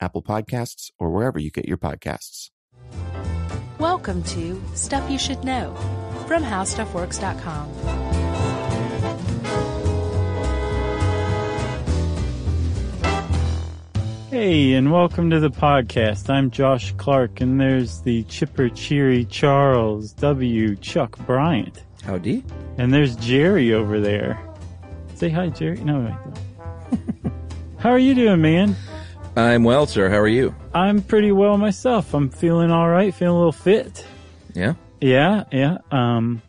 Apple Podcasts, or wherever you get your podcasts. Welcome to Stuff You Should Know from HowStuffWorks.com. Hey, and welcome to the podcast. I'm Josh Clark, and there's the chipper, cheery Charles W. Chuck Bryant. Howdy. And there's Jerry over there. Say hi, Jerry. No, wait. How are you doing, man? I'm well, sir. How are you? I'm pretty well myself. I'm feeling all right, feeling a little fit. Yeah. Yeah, yeah. Um,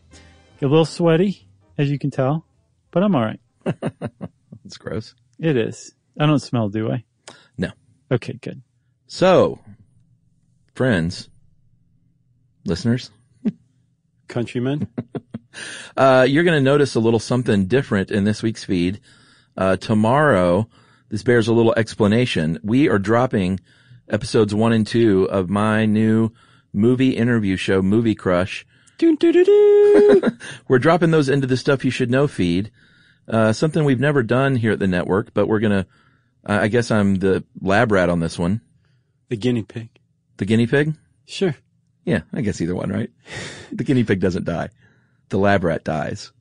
a little sweaty, as you can tell, but I'm all right. It's gross. It is. I don't smell, do I? No. Okay, good. So, friends, listeners, Countrymen. uh, you're going to notice a little something different in this week's feed. Uh, tomorrow, this bears a little explanation. We are dropping episodes one and two of my new movie interview show, Movie Crush. We're dropping those into the stuff you should know feed. Uh, something we've never done here at the network, but we're gonna, uh, I guess I'm the lab rat on this one. the guinea pig. The guinea pig? Sure. Yeah, I guess either one, right? the guinea pig doesn't die. The lab rat dies.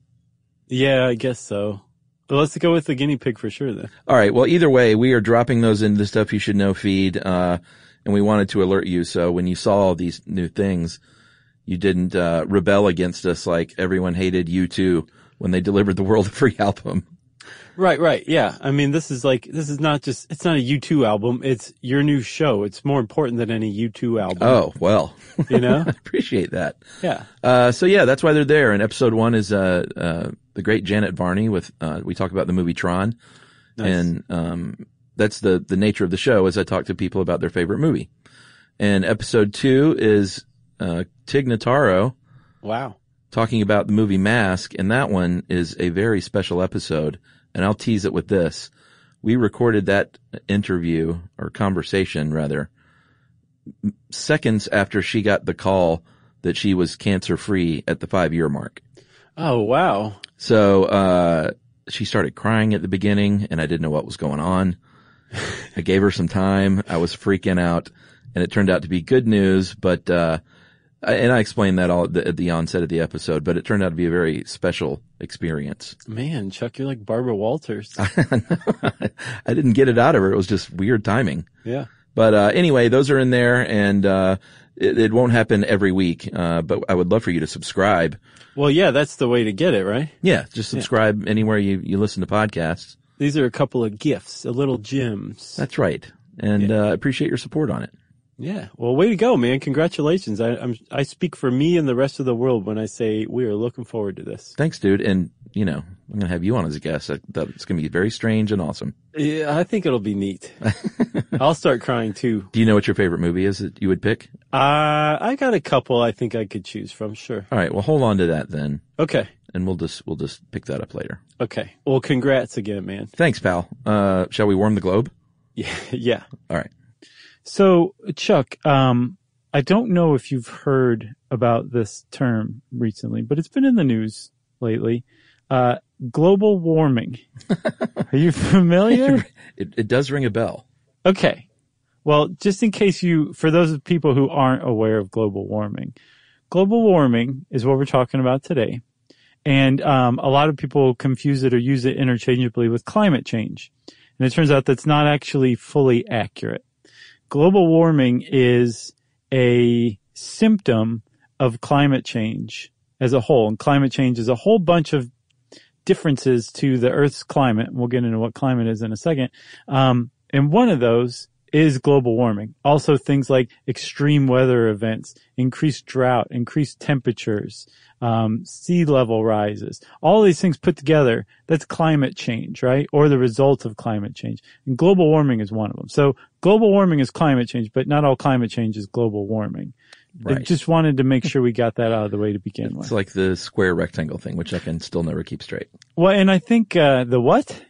Yeah, I guess so. But let's go with the guinea pig for sure then. All right. Well, either way, we are dropping those into the stuff you should know feed. Uh, and we wanted to alert you. So when you saw all these new things, you didn't, uh, rebel against us like everyone hated U2 when they delivered the world a free album. Right, right. Yeah. I mean, this is like, this is not just, it's not a U2 album. It's your new show. It's more important than any U2 album. Oh, well, You know? I appreciate that. yeah. Uh, so yeah, that's why they're there. And episode one is, uh, uh, the great Janet Varney with, uh, we talk about the movie Tron. Nice. And, um, that's the, the nature of the show as I talk to people about their favorite movie. And episode two is, uh, Tig Notaro Wow. talking about the movie Mask. And that one is a very special episode. And I'll tease it with this. We recorded that interview or conversation rather seconds after she got the call that she was cancer free at the five year mark. Oh, wow. So, uh, she started crying at the beginning and I didn't know what was going on. I gave her some time. I was freaking out and it turned out to be good news, but, uh, and I explained that all at the, at the onset of the episode, but it turned out to be a very special experience. Man, Chuck, you're like Barbara Walters. I didn't get it out of her. It was just weird timing. yeah. But, uh, anyway, those are in there and, uh, it, it won't happen every week. Uh, but I would love for you to subscribe. Well, yeah, that's the way to get it, right? Yeah. Just subscribe anywhere you, you listen to podcasts. These are a couple of gifts, a little gems. That's right. And, uh, appreciate your support on it. Yeah. Well, way to go, man. Congratulations. I, I'm, I speak for me and the rest of the world when I say we are looking forward to this. Thanks, dude. And, you know, I'm going to have you on as a guest. That, that's going to be very strange and awesome. Yeah, I think it'll be neat. I'll start crying too. Do you know what your favorite movie is that you would pick? Uh, I got a couple I think I could choose from. Sure. All right. Well, hold on to that then. Okay. And we'll just, we'll just pick that up later. Okay. Well, congrats again, man. Thanks, pal. Uh, shall we warm the globe? Yeah. Yeah. All right. So, Chuck, um, I don't know if you've heard about this term recently, but it's been in the news lately. Uh, global warming. Are you familiar? It, it does ring a bell. Okay. Well, just in case you, for those people who aren't aware of global warming, global warming is what we're talking about today. And, um, a lot of people confuse it or use it interchangeably with climate change. And it turns out that's not actually fully accurate. Global warming is a symptom of climate change as a whole. And climate change is a whole bunch of differences to the Earth's climate. We'll get into what climate is in a second. Um, and one of those is global warming. Also things like extreme weather events, increased drought, increased temperatures, um, sea level rises. All these things put together, that's climate change, right? Or the result of climate change. And global warming is one of them. So global warming is climate change, but not all climate change is global warming. I Right. just wanted to make sure we got that out of the way to begin It's with. It's like the square rectangle thing, which I can still never keep straight. Well, and I think, uh, the what?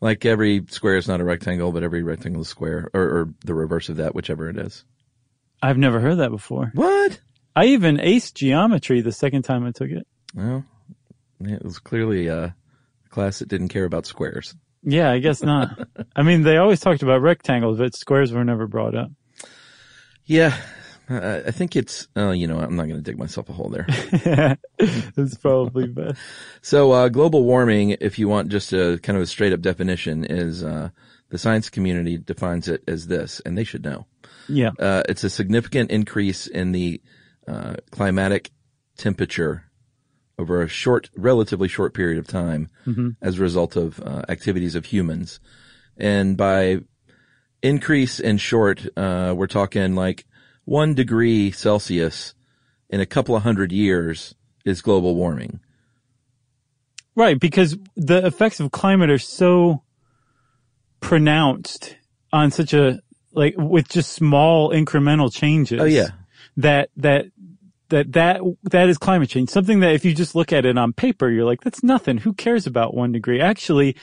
Like every square is not a rectangle, but every rectangle is square, or, or the reverse of that, whichever it is. I've never heard that before. What? I even aced geometry the second time I took it. Well, it was clearly a class that didn't care about squares. Yeah, I guess not. I mean, they always talked about rectangles, but squares were never brought up. Yeah, I, I think it's. Uh, you know, I'm not going to dig myself a hole there. That's probably best. So, uh, global warming, if you want just a kind of a straight up definition, is uh, the science community defines it as this, and they should know. Yeah. Uh, it's a significant increase in the uh, climatic temperature over a short, relatively short period of time as a result of uh, activities of humans. And by increase in short, uh, we're talking like one degree Celsius in a couple of hundred years is global warming. Right, because the effects of climate are so pronounced on such a like with just small incremental changes. Oh yeah. That that that that that is climate change. Something that if you just look at it on paper, you're like, that's nothing. Who cares about one degree? Actually,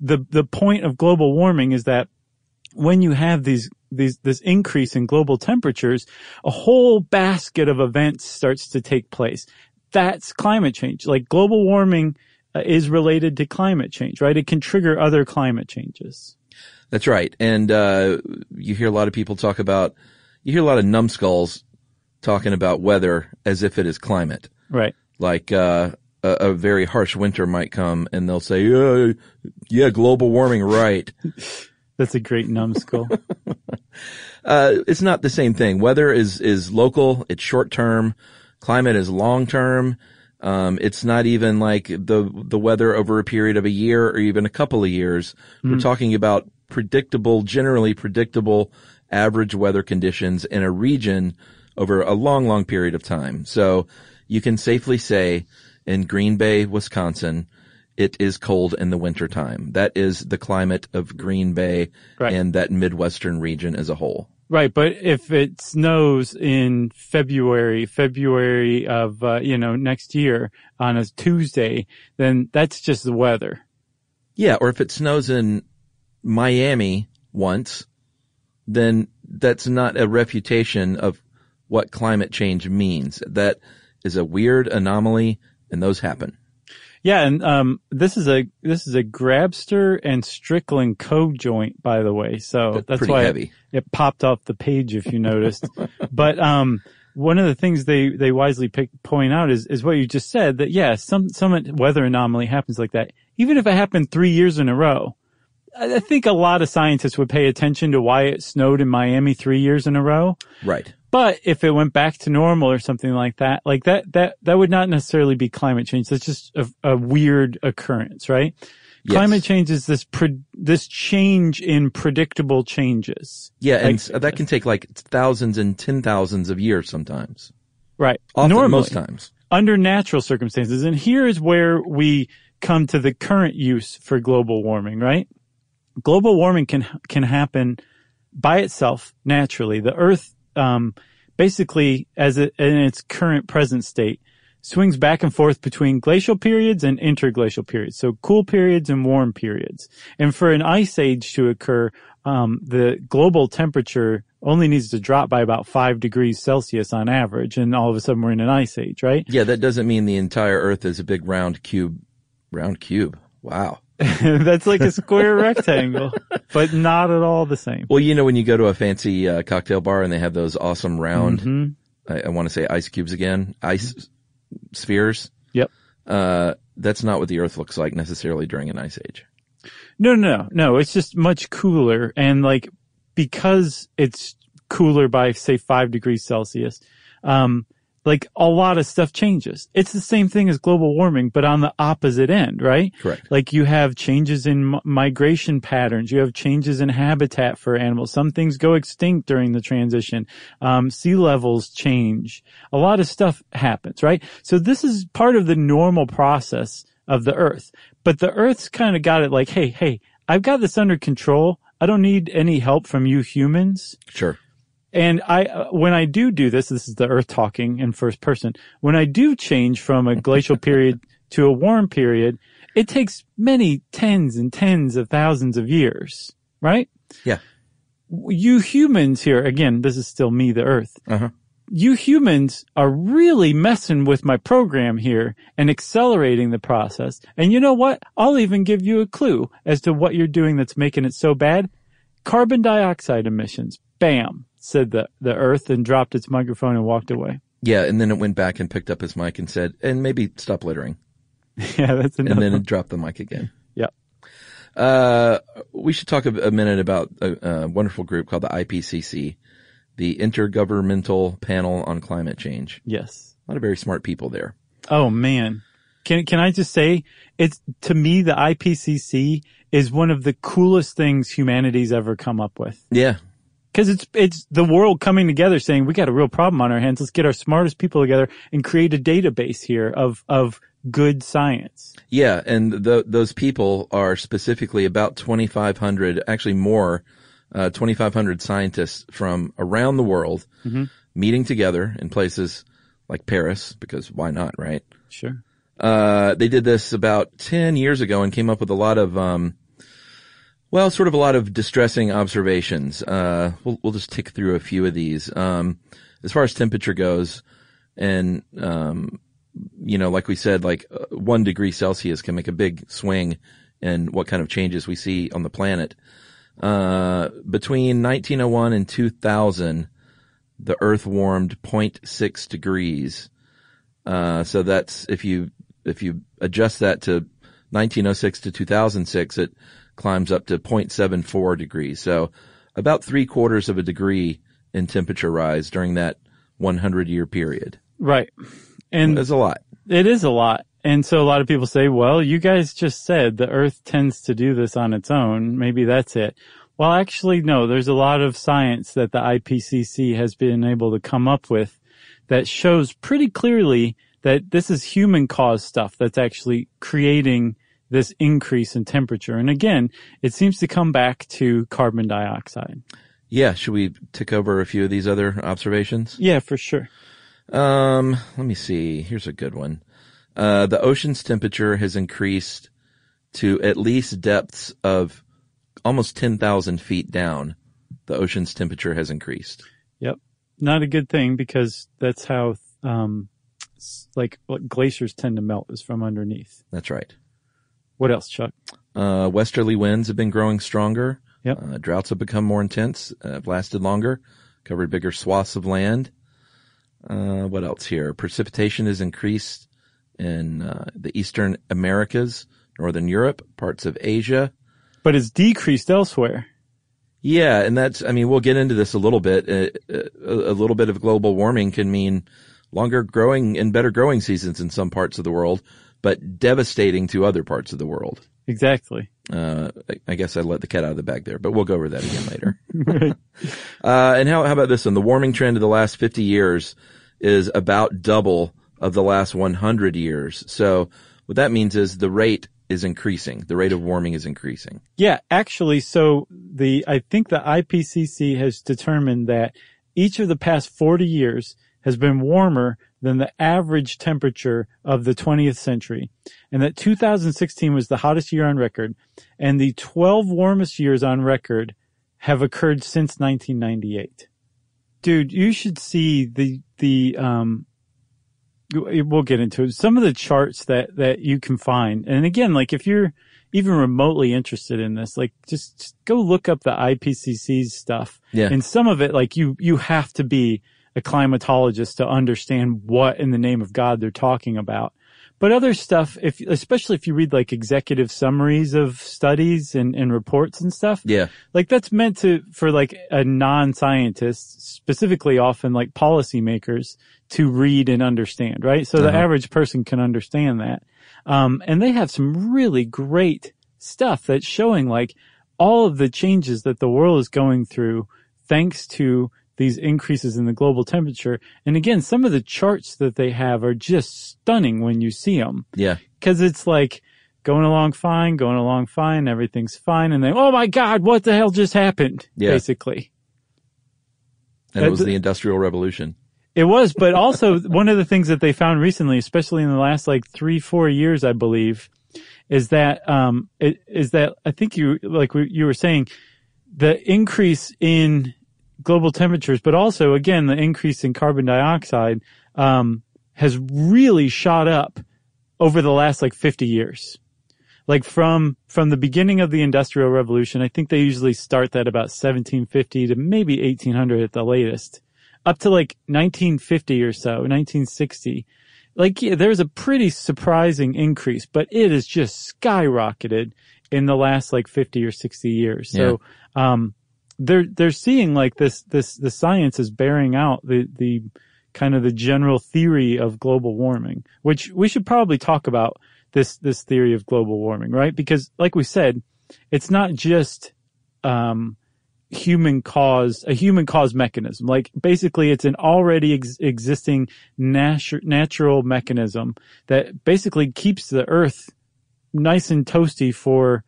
the the point of global warming is that when you have these these this increase in global temperatures, a whole basket of events starts to take place. That's climate change. Like global warming uh, is related to climate change, right? It can trigger other climate changes. That's right. And, uh, you hear a lot of people talk about, you hear a lot of numbskulls talking about weather as if it is climate. Right. Like, uh, a, a very harsh winter might come and they'll say, yeah, yeah, global warming, right. That's a great numbskull. Uh, it's not the same thing. Weather is, is local. It's short term. Climate is long term. Um, it's not even like the, the weather over a period of a year or even a couple of years. We're talking about predictable, generally predictable average weather conditions in a region over a long, long period of time. So you can safely say in Green Bay, Wisconsin, it is cold in the wintertime. That is the climate of Green Bay Right. and that Midwestern region as a whole. Right, but if it snows in February, February of uh, you know next year on a Tuesday, then that's just the weather. Yeah, or if it snows in Miami once, then that's not a refutation of what climate change means. That is a weird anomaly and those happen. Yeah, and um, this is a this is a Grabster and Strickland co-joint, by the way. So That's that's why. It, it popped off the page if you noticed. but um, one of the things they they wisely pick, point out is is what you just said that yeah, some some weather anomaly happens like that, even if it happened three years in a row. I I think a lot of scientists would pay attention to why it snowed in Miami three years in a row. Right. But if it went back to normal or something like that, like that, that, that would not necessarily be climate change. That's just a, a weird occurrence, right? Yes. Climate change is this, pre- this change in predictable changes. Yeah, and Like- s- that can take like thousands and ten thousands of years sometimes. Right. Often, Normally, most times. under natural circumstances. And here is where we come to the current use for global warming, right? Global warming can, can happen by itself naturally. The earth, um, basically as it, in its current present state swings back and forth between glacial periods and interglacial periods. So cool periods and warm periods. And for an ice age to occur, um, the global temperature only needs to drop by about five degrees Celsius on average. And all of a sudden we're in an ice age, right? Yeah, that doesn't mean the entire Earth is a big round cube. Round cube. Wow. That's like a square rectangle, but not at all the same. Well, you know, when you go to a fancy uh, cocktail bar and they have those awesome round, Mhm. I, I want to say ice cubes again, ice spheres. Yep. Uh, that's not what the Earth looks like necessarily during an ice age. No, no, no, no. It's just much cooler. And like, because it's cooler by say five degrees Celsius, um, like a lot of stuff changes. It's the same thing as global warming, but on the opposite end, right? Correct. Like you have changes in m- migration patterns. You have changes in habitat for animals. Some things go extinct during the transition. Um, sea levels change. A lot of stuff happens, right? So this is part of the normal process of the earth, but the earth's kind of got it like, Hey, hey, I've got this under control. I don't need any help from you humans. Sure. And I, uh, when I do do this, this is the earth talking in first person. When I do change from a glacial period to a warm period, it takes many tens and tens of thousands of years, right? Yeah. You humans here, again, this is still me, the earth. Uh-huh. You humans are really messing with my program here and accelerating the process. And you know what? I'll even give you a clue as to what you're doing that's making it so bad. Carbon dioxide emissions. Bam, said the, the earth and dropped its microphone and walked away. Yeah. And then it went back and picked up his mic and said, and maybe stop littering. yeah, that's And then one. it dropped the mic again. Yeah. Uh, we should talk a, a minute about a, a wonderful group called the IPCC, the Intergovernmental Panel on Climate Change. Yes. A lot of very smart people there. Oh man. Can, can I just say it's to me, the IPCC is one of the coolest things humanity's ever come up with. Yeah. Cause it's, it's the world coming together saying we got a real problem on our hands. Let's get our smartest people together and create a database here of, of good science. Yeah. And th those people are specifically about 2,500, actually more, uh, 2,500 scientists from around the world meeting together in places like Paris, because why not, right? Sure. Uh, they did this about 10 years ago and came up with a lot of, um, well, sort of a lot of distressing observations. Uh, we'll, we'll just tick through a few of these. Um, as far as temperature goes, and, um, you know, like we said, like uh, one degree Celsius can make a big swing in what kind of changes we see on the planet. Uh, between 1901 and 2000, the Earth warmed 0.6 degrees. Uh, so that's if you if you adjust that to 1906 to 2006, it climbs up to 0.74 degrees. So about three quarters of a degree in temperature rise during that 100 year period. Right. And That's a lot. It is a lot. And so a lot of people say, well, you guys just said the earth tends to do this on its own. Maybe that's it. Well, actually, no, there's a lot of science that the IPCC has been able to come up with that shows pretty clearly that this is human caused stuff that's actually creating this increase in temperature. And again, it seems to come back to carbon dioxide. Yeah. Should we tick over a few of these other observations? Yeah, for sure. Um, let me see. Here's a good one. Uh, the ocean's temperature has increased to at least depths of almost 10,000 feet down. The ocean's temperature has increased. Yep. Not a good thing because that's how, um, like what glaciers tend to melt is from underneath. That's right. What else, Chuck? Uh, westerly winds have been growing stronger. Yep. Uh, droughts have become more intense, uh, have lasted longer, covered bigger swaths of land. Uh, what else here? Precipitation has increased in uh, the eastern Americas, northern Europe, parts of Asia. But it's decreased elsewhere. Yeah, and that's, I mean, we'll get into this a little bit. Uh, a, a little bit of global warming can mean longer growing and better growing seasons in some parts of the world, but devastating to other parts of the world. Exactly. Uh, I- I guess I let the cat out of the bag there, but we'll go over that again later. right. uh, and how, how about this one? The warming trend of the last 50 years is about double of the last 100 years. So what that means is the rate is increasing. The rate of warming is increasing. Yeah, actually, so the, I think the IPCC has determined that each of the past 40 years has been warmer than the average temperature of the 20th century. And that 2016 was the hottest year on record. And the 12 warmest years on record have occurred since 1998. Dude, you should see the, the, um, we'll get into it. Some of the charts that, that you can find. And again, like if you're even remotely interested in this, like just, just go look up the IPCC's stuff. Yeah. And some of it, like you, you have to be a climatologist to understand what in the name of God they're talking about. But other stuff, if, especially if you read like executive summaries of studies and, and reports and stuff, Yeah. like that's meant to, for like a non-scientist, specifically often like policymakers to read and understand, right? So the Uh-huh. average person can understand that. Um, and they have some really great stuff that's showing like all of the changes that the world is going through thanks to these increases in the global temperature. And again, some of the charts that they have are just stunning when you see them Yeah. because it's like going along fine, going along fine, everything's fine. And then, oh my God, what the hell just happened? Yeah. Basically. And it was the industrial revolution. It was, but also one of the things that they found recently, especially in the last like three, four years, I believe, is that, um, it, is that I think you, like you were saying, the increase in global temperatures, but also again, the increase in carbon dioxide, um, has really shot up over the last like 50 years. Like from, from the beginning of the industrial revolution, I think they usually start that about 1750 to maybe 1800 at the latest up to like 1950 or so, 1960. Like yeah, there's a pretty surprising increase, but it has just skyrocketed in the last like 50 or 60 years. So, um, they're, they're seeing like this, this, the science is bearing out the, the kind of the general theory of global warming, which we should probably talk about this, this theory of global warming, right? Because like we said, it's not just, um, human cause, a human cause mechanism. Like basically it's an already ex- existing natu- natural mechanism that basically keeps the earth nice and toasty for,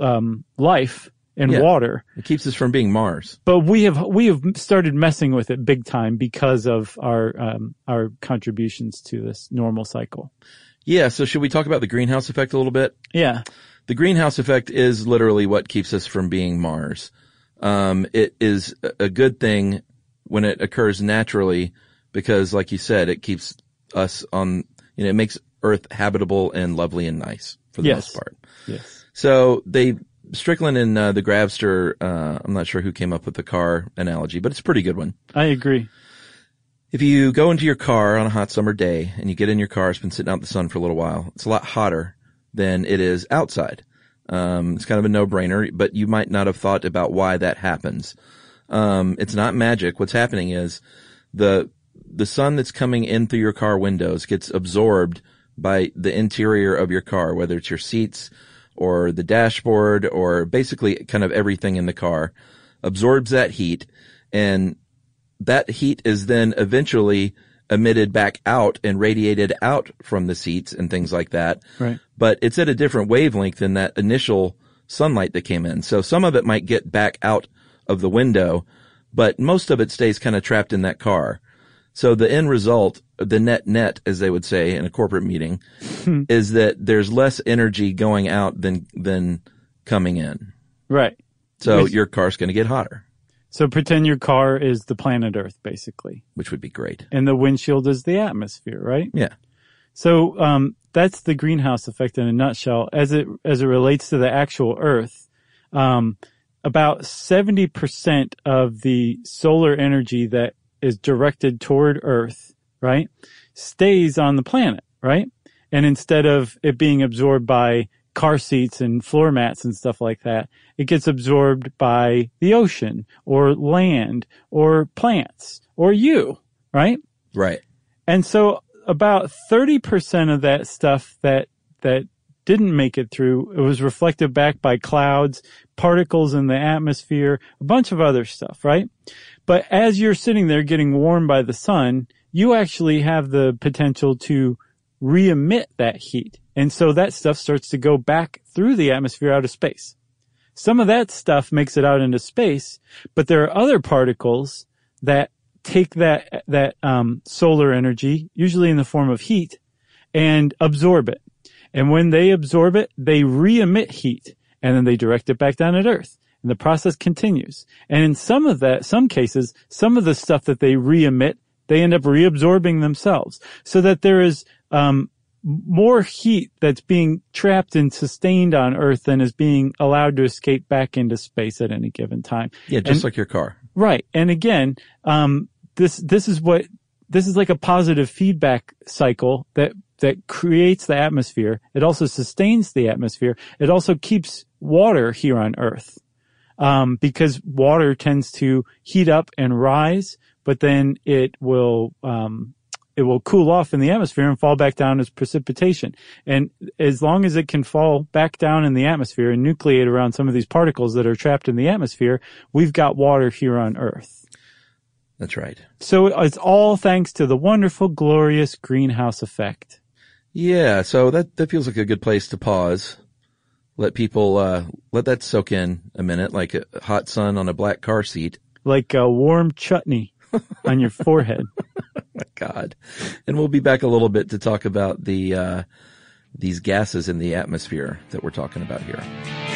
um, life and Yeah. water. It keeps us from being Mars. But we have, we have started messing with it big time because of our, um, our contributions to this normal cycle. Yeah. So should we talk about the greenhouse effect a little bit? Yeah. The greenhouse effect is literally what keeps us from being Mars. Um, it is a- a good thing when it occurs naturally because like you said, it keeps us on, you know, it makes Earth habitable and lovely and nice for the Yes. most part. Yes. So they, Strickland and uh, the Grabster. uh, I'm not sure who came up with the car analogy, but it's a pretty good one. I agree. If you go into your car on a hot summer day and you get in your car, it's been sitting out in the sun for a little while. It's a lot hotter than it is outside. Um, it's kind of a no-brainer, but you might not have thought about why that happens. Um, it's not magic. What's happening is the the sun that's coming in through your car windows gets absorbed by the interior of your car, whether it's your seats or the dashboard or basically kind of everything in the car, absorbs that heat and that heat is then eventually emitted back out and radiated out from the seats and things like that. Right. But it's at a different wavelength than that initial sunlight that came in. So some of it might get back out of the window, but most of it stays kind of trapped in that car. So the end result, the net net, as they would say in a corporate meeting, is that there's less energy going out than, than coming in. Right. So Which- your car's going to get hotter, So pretend your car is the planet Earth, basically, which would be great. and the windshield is the atmosphere, right? Yeah. So um, that's the greenhouse effect in a nutshell. As it as it relates to the actual Earth, um, about seventy percent of the solar energy that is directed toward Earth, right, stays on the planet, right? And instead of it being absorbed by car seats and floor mats and stuff like that, it gets absorbed by the ocean or land or plants or you, right? Right. And so about 30% of that stuff that, that didn't make it through, it was reflected back by clouds, particles in the atmosphere, a bunch of other stuff, right? But as you're sitting there getting warmed by the sun, you actually have the potential to re-emit that heat. And so that stuff starts to go back through the atmosphere out of space. Some of that stuff makes it out into space, but there are other particles that take that that um, solar energy, usually in the form of heat, and absorb it. And when they absorb it, they re-emit heat, and then they direct it back down at Earth. And the process continues. And in some of that, some cases, some of the stuff that they re-emit, they end up reabsorbing themselves, so that there is um, more heat that's being trapped and sustained on Earth than is being allowed to escape back into space at any given time. Yeah, just And- like your car. Right. And again, um, this, this is what, this is like a positive feedback cycle that that creates the atmosphere. It also sustains the atmosphere. It also keeps water here on Earth. Um, because water tends to heat up and rise, but then it will, um, it will cool off in the atmosphere and fall back down as precipitation. And as long as it can fall back down in the atmosphere and nucleate around some of these particles that are trapped in the atmosphere, we've got water here on Earth. That's right. So it's all thanks to the wonderful, glorious greenhouse effect. Yeah, so that that feels like a good place to pause. Let people uh, let that soak in a minute, like a hot sun on a black car seat. Like a warm chutney on your forehead. My God, and we'll be back a little bit to talk about the uh, these gases in the atmosphere that we're talking about here.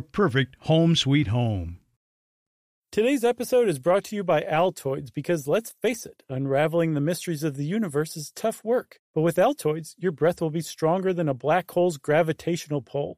perfect home sweet home. Today's episode is brought to you by Altoids because let's face it, unraveling the mysteries of the universe is tough work. But with Altoids, your breath will be stronger than a black hole's gravitational pull,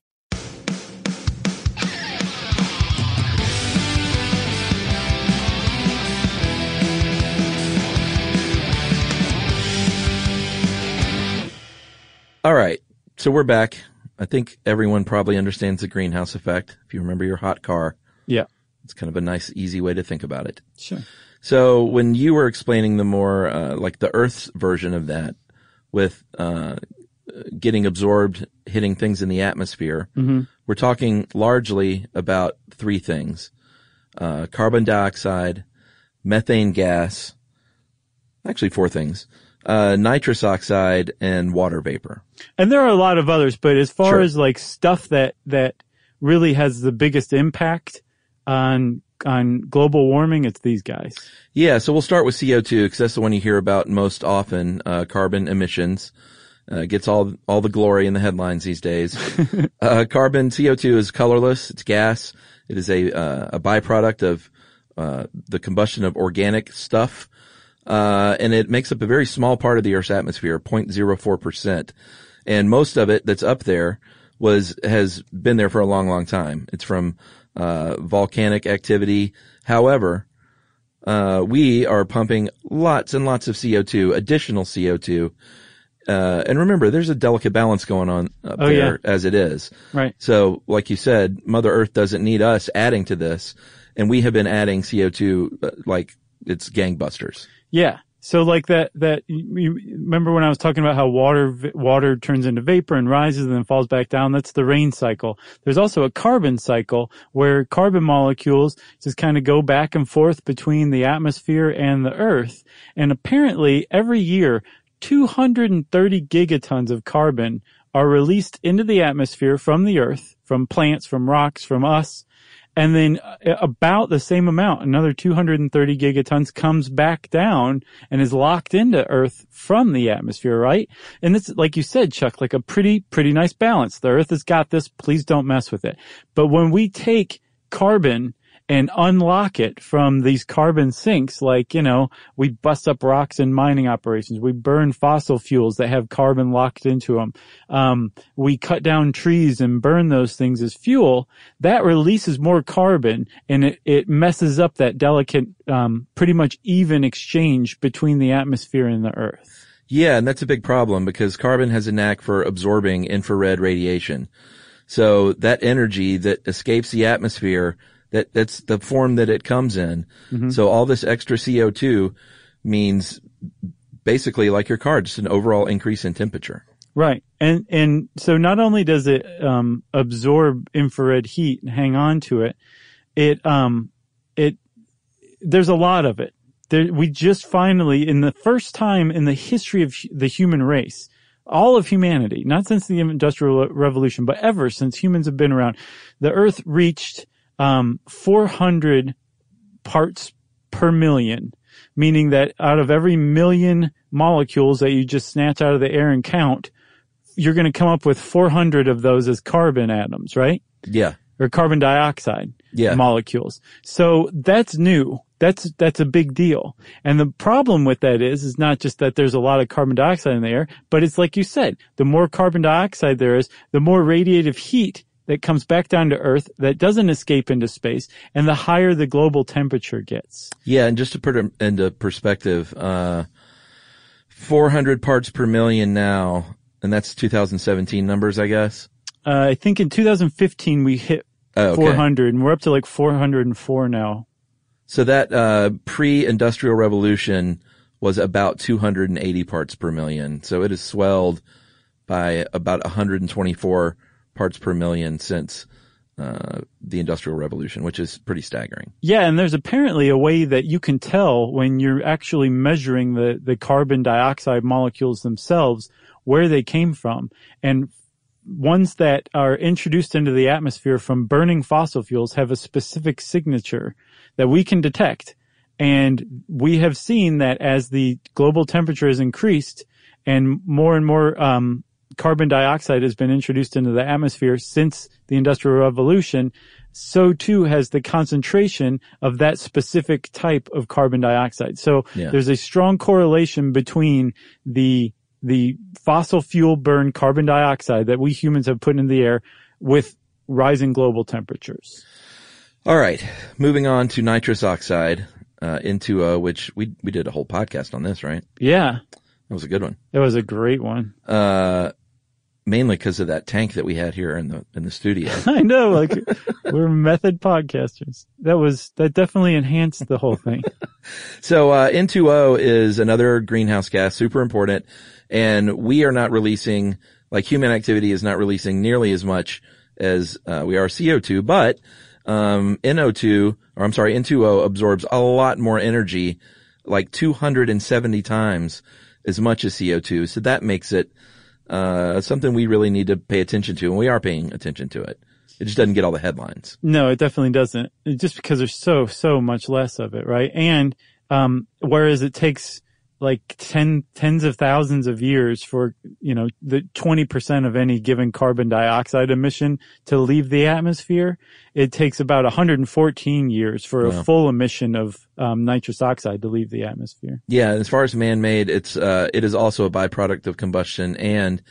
All right, so we're back. I think everyone probably understands the greenhouse effect. If you remember your hot car, Yeah, it's kind of a nice, easy way to think about it. sure. So when you were explaining the more uh, like the Earth's version of that, with uh, getting absorbed, hitting things in the atmosphere, we're talking largely about three things: uh, carbon dioxide, methane gas, actually four things: uh, nitrous oxide and water vapor. And there are a lot of others, but as far Sure. as like stuff that that really has the biggest impact on on global warming, it's these guys. Yeah, so we'll start with CO2 because that's the one you hear about most often. Uh, carbon emissions uh, gets all all the glory in the headlines these days. uh, carbon CO2 is colorless; it's gas. It is a uh, a byproduct of uh, the combustion of organic stuff, uh, and it makes up a very small part of the Earth's atmosphere, 0.04 percent, and most of it that's up there was has been there for a long, long time. It's from uh, volcanic activity. However, uh, we are pumping lots and lots of CO2, additional CO2. Uh, and remember, there's a delicate balance going on up Oh, there as it is. Right. So, like you said, Mother Earth doesn't need us adding to this, and we have been adding CO2 uh, like it's gangbusters. Yeah. So like that, that, you remember when I was talking about how water, water turns into vapor and rises and then falls back down? That's the rain cycle. There's also a carbon cycle where carbon molecules just kind of go back and forth between the atmosphere and the earth. And apparently every year, 230 gigatons of carbon are released into the atmosphere from the earth, from plants, from rocks, from us. And then uh, about the same amount, another 230 gigatons comes back down and is locked into Earth from the atmosphere, right? And it's, like you said, Chuck, like a pretty, pretty nice balance. The Earth has got this. Please don't mess with it. But when we take carbon and unlock it from these carbon sinks, like, you know, we bust up rocks in mining operations. We burn fossil fuels that have carbon locked into them. Um, we cut down trees and burn those things as fuel. That releases more carbon and it, it messes up that delicate, um, pretty much even exchange between the atmosphere and the earth. Yeah, and that's a big problem because carbon has a knack for absorbing infrared radiation. So that energy that escapes the atmosphere That that's the form that it comes in. So all this extra CO2 means basically like your car, just an overall increase in temperature. Right. And, and so not only does it, um, absorb infrared heat and hang on to it, it, um, it, there's a lot of it. There, we just finally, in the first time in the history of the human race, all of humanity, not since the industrial revolution, but ever since humans have been around, the earth reached, um, 400 parts per million, meaning that out of every million molecules that you just snatch out of the air and count, you're going to come up with 400 of those as carbon atoms, right? Yeah. Or carbon dioxide Yeah. molecules. So that's new. That's, that's a big deal. And the problem with that is, is not just that there's a lot of carbon dioxide in the air, but it's like you said, the more carbon dioxide there is, the more radiative heat that comes back down to Earth that doesn't escape into space, and the higher the global temperature gets. Yeah, and just to put it into perspective, uh, 400 parts per million now, and that's 2017 numbers, I guess. Uh, I think in 2015 we hit Oh, okay. 400, and we're up to like 404 now. So that uh, pre-industrial revolution was about 280 parts per million. So it has swelled by about 124 parts per million since uh, the industrial revolution, which is pretty staggering. Yeah, and there's apparently a way that you can tell when you're actually measuring the, the carbon dioxide molecules themselves where they came from. And ones that are introduced into the atmosphere from burning fossil fuels have a specific signature that we can detect. And we have seen that as the global temperature has increased and more and more um, carbon dioxide has been introduced into the atmosphere since the Industrial Revolution, so too has the concentration of that specific type of carbon dioxide. So Yeah. there's a strong correlation between the the fossil fuel burn carbon dioxide that we humans have put in the air with rising global temperatures. All right, moving on to nitrous oxide, uh, N2O, which we we did a whole podcast on this, right? Yeah, That was a good one. it was a great one. Uh, mainly because of that tank that we had here in the in the studio. I know, like we're method podcasters. That was that definitely enhanced the whole thing. So uh, N2O is another greenhouse gas, super important, and we are not releasing like human activity is not releasing nearly as much as uh, we are CO2, but um, NO2 or I'm sorry, N2O absorbs a lot more energy, like 270 times as much as CO2. So that makes it uh, something we really need to pay attention to, and we are paying attention to it. It just doesn't get all the headlines. No, it definitely doesn't. Just because there's so, so much less of it, right? And, um, whereas it takes like ten, tens of thousands of years for, you know, the 20% of any given carbon dioxide emission to leave the atmosphere, it takes about 114 years for a full emission of, um, nitrous oxide to leave the atmosphere. Yeah, as far as man-made, it's uh, it is also a byproduct of combustion, and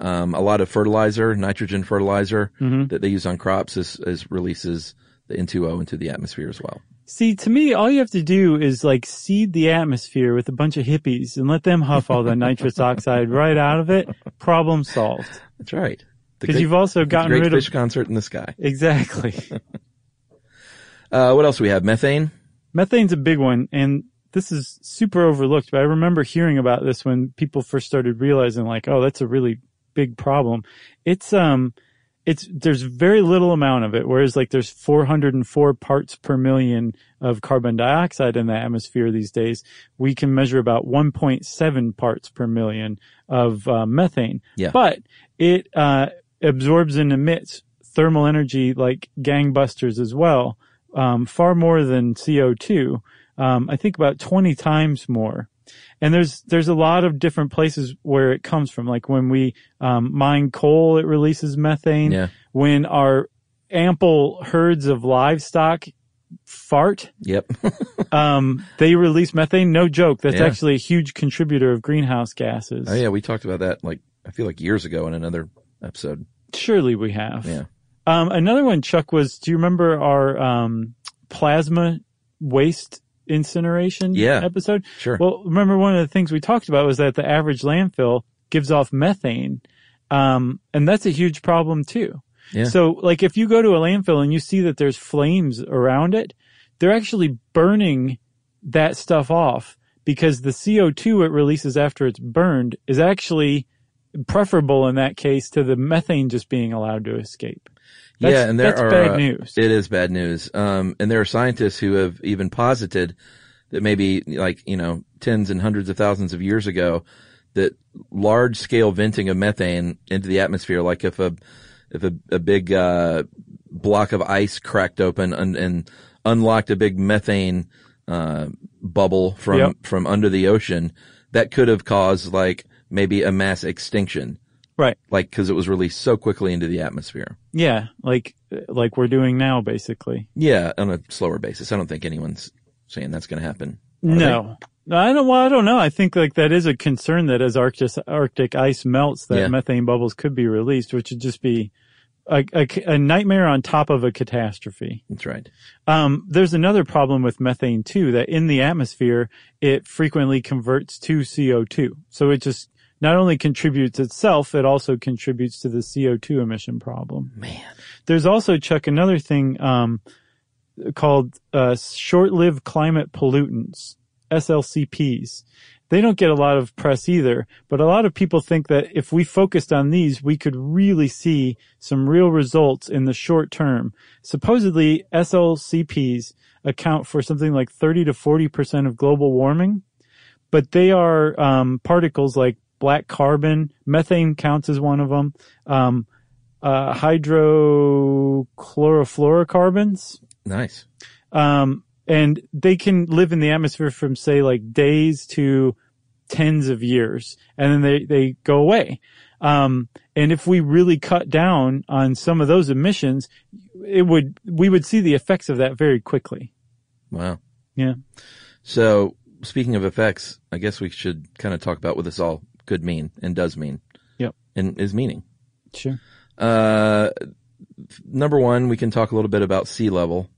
um, a lot of fertilizer, nitrogen fertilizer that they use on crops, is, is releases the N2O into the atmosphere as well. See, to me, all you have to do is like seed the atmosphere with a bunch of hippies and let them huff all the nitrous oxide right out of it. Problem solved. That's right. Because you've also gotten great rid fish of Phish concert in the sky. exactly. Uh, what else do we have? Methane. Methane's a big one, and this is super overlooked. But I remember hearing about this when people first started realizing, like, oh, that's a really big problem. It's um, it's there's very little amount of it, whereas like there's 404 parts per million of carbon dioxide in the atmosphere these days. We can measure about 1.7 parts per million of uh, methane. Yeah. but it uh, absorbs and emits thermal energy like gangbusters as well um, far more than CO2. Um, I think about 20 times more. And there's, there's a lot of different places where it comes from. Like when we, um, mine coal, it releases methane. Yeah. When our ample herds of livestock fart, Yep. um, they release methane. No joke. That's Yeah. actually a huge contributor of greenhouse gases. oh yeah, we talked about that like I feel like years ago in another episode. Surely we have. Yeah. Um, another one, Chuck, was, do you remember our, um, plasma waste incineration Yeah. episode? Sure. Well, remember one of the things we talked about was that the average landfill gives off methane. Um, and that's a huge problem too. Yeah. So like if you go to a landfill and you see that there's flames around it, they're actually burning that stuff off because the CO2 it releases after it's burned is actually preferable in that case to the methane just being allowed to escape. That's, yeah, and there that's are bad uh, news. It is bad news. Um, and there are scientists who have even posited that maybe like you know tens and hundreds of thousands of years ago that large scale venting of methane into the atmosphere, like if a if a, a big uh, block of ice cracked open and, and unlocked a big methane uh, bubble from Yep. from under the ocean, that could have caused like maybe a mass extinction, right. like because it was released so quickly into the atmosphere. Yeah. Like, like we're doing now basically. Yeah, on a slower basis. I don't think anyone's saying that's going to happen. Are No. No, I don't, well, I don't know. I think like that is a concern that as Arctic, Arctic ice melts, that Yeah. methane bubbles could be released, which would just be a, a, a nightmare on top of a catastrophe. That's right. Um, there's another problem with methane too, that in the atmosphere, it frequently converts to CO2. So it just not only contributes itself, it also contributes to the CO2 emission problem. Man. There's also, Chuck, another thing, um, called, uh, short-lived climate pollutants, SLCPs. They don't get a lot of press either, but a lot of people think that if we focused on these, we could really see some real results in the short term. Supposedly SLCPs account for something like 30 to 40% of global warming, but they are, um, particles like black carbon, methane counts as one of them, um, uh, hydrochlorofluorocarbons. Nice. Um, and they can live in the atmosphere from say like days to tens of years and then they, they go away. Um, and if we really cut down on some of those emissions, it would, we would see the effects of that very quickly. Wow. Yeah. So speaking of effects, I guess we should kind of talk about what this all could mean and does mean. Yep. And is meaning. Sure. Uh, number one, we can talk a little bit about sea level,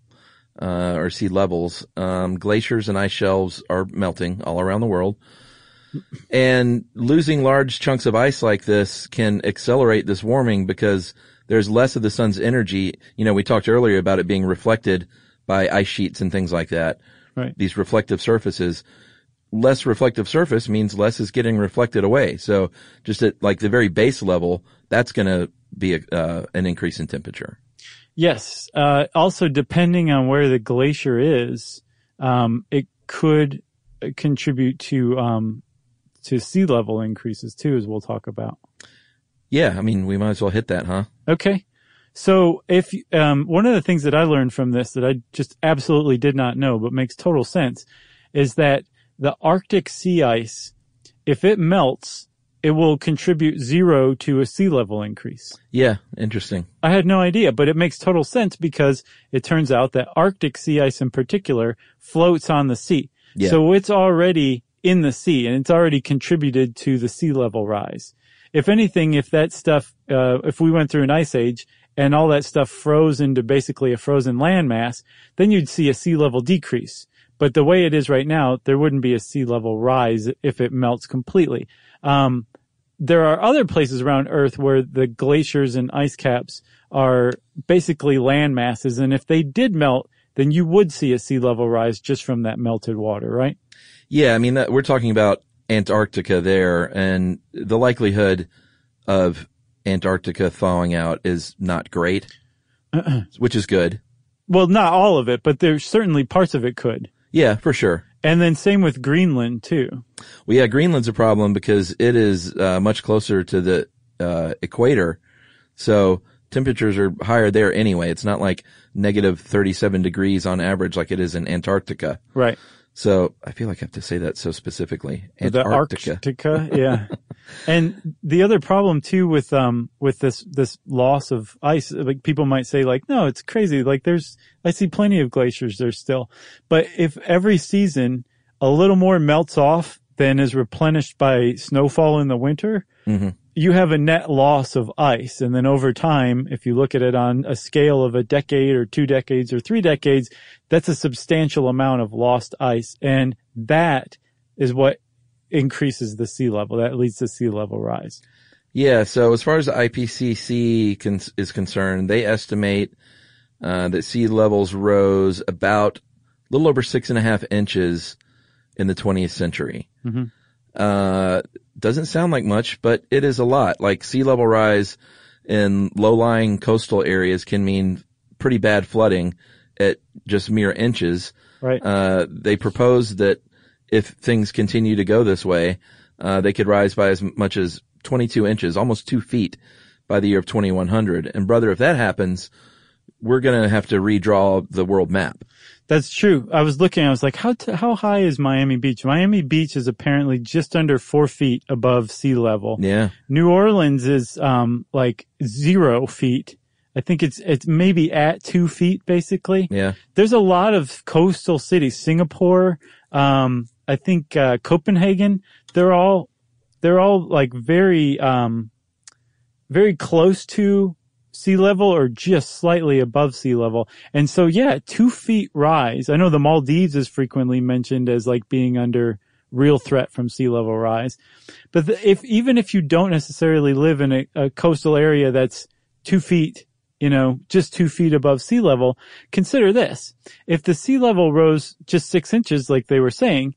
uh, or sea levels. Um, glaciers and ice shelves are melting all around the world. And losing large chunks of ice like this can accelerate this warming because there's less of the sun's energy. You know, we talked earlier about it being reflected by ice sheets and things like that. Right. These reflective surfaces. Less reflective surface means less is getting reflected away. So just at like the very base level, that's going to be a, uh, an increase in temperature. Yes. Uh, also, depending on where the glacier is, um, it could uh, contribute to um, to sea level increases too, as we'll talk about. Yeah. I mean, we might as well hit that, huh? Okay. So if, um, one of the things that I learned from this that I just absolutely did not know, but makes total sense is that the Arctic sea ice, if it melts, it will contribute zero to a sea level increase. Yeah. Interesting. I had no idea, but it makes total sense because it turns out that Arctic sea ice in particular floats on the sea. Yeah. So it's already in the sea and it's already contributed to the sea level rise. If anything, if that stuff, uh, if we went through an ice age and all that stuff froze into basically a frozen landmass, then you'd see a sea level decrease. But the way it is right now, there wouldn't be a sea level rise if it melts completely. Um, there are other places around Earth where the glaciers and ice caps are basically land masses. And if they did melt, then you would see a sea level rise just from that melted water, right? Yeah. I mean, that, we're talking about Antarctica there and the likelihood of Antarctica thawing out is not great, which is good. Well, not all of it, but there's certainly parts of it could. Yeah, for sure. And then same with Greenland too. Well, yeah, Greenland's a problem because it is uh, much closer to the uh, equator, so temperatures are higher there anyway. It's not like negative 37 degrees on average like it is in Antarctica. Right. So I feel like I have to say that so specifically. The Antarctica. Arctica, yeah. and the other problem too with um with this this loss of ice, like people might say like, no, it's crazy. Like there's I see plenty of glaciers there still. But if every season a little more melts off than is replenished by snowfall in the winter, Mhm. you have a net loss of ice. And then over time, if you look at it on a scale of a decade or two decades or three decades, that's a substantial amount of lost ice. And that is what increases the sea level. That leads to sea level rise. Yeah. So as far as the IPCC con- is concerned, they estimate uh, that sea levels rose about a little over six and a half inches in the 20th century. Mm-hmm. Uh, doesn't sound like much, but it is a lot. Like sea level rise in low-lying coastal areas can mean pretty bad flooding at just mere inches. Right. Uh, they propose that if things continue to go this way, uh, they could rise by as much as 22 inches, almost two feet by the year of 2100. And brother, if that happens, we're going to have to redraw the world map. That's true. I was looking, I was like, how, t- how high is Miami Beach? Miami Beach is apparently just under four feet above sea level. Yeah. New Orleans is, um, like zero feet. I think it's, it's maybe at two feet basically. Yeah. There's a lot of coastal cities, Singapore, um, I think, uh, Copenhagen, they're all, they're all like very, um, very close to sea level or just slightly above sea level. And so, yeah, two feet rise. I know the Maldives is frequently mentioned as like being under real threat from sea level rise. But the, if, even if you don't necessarily live in a, a coastal area that's two feet, you know, just two feet above sea level, consider this. If the sea level rose just six inches, like they were saying,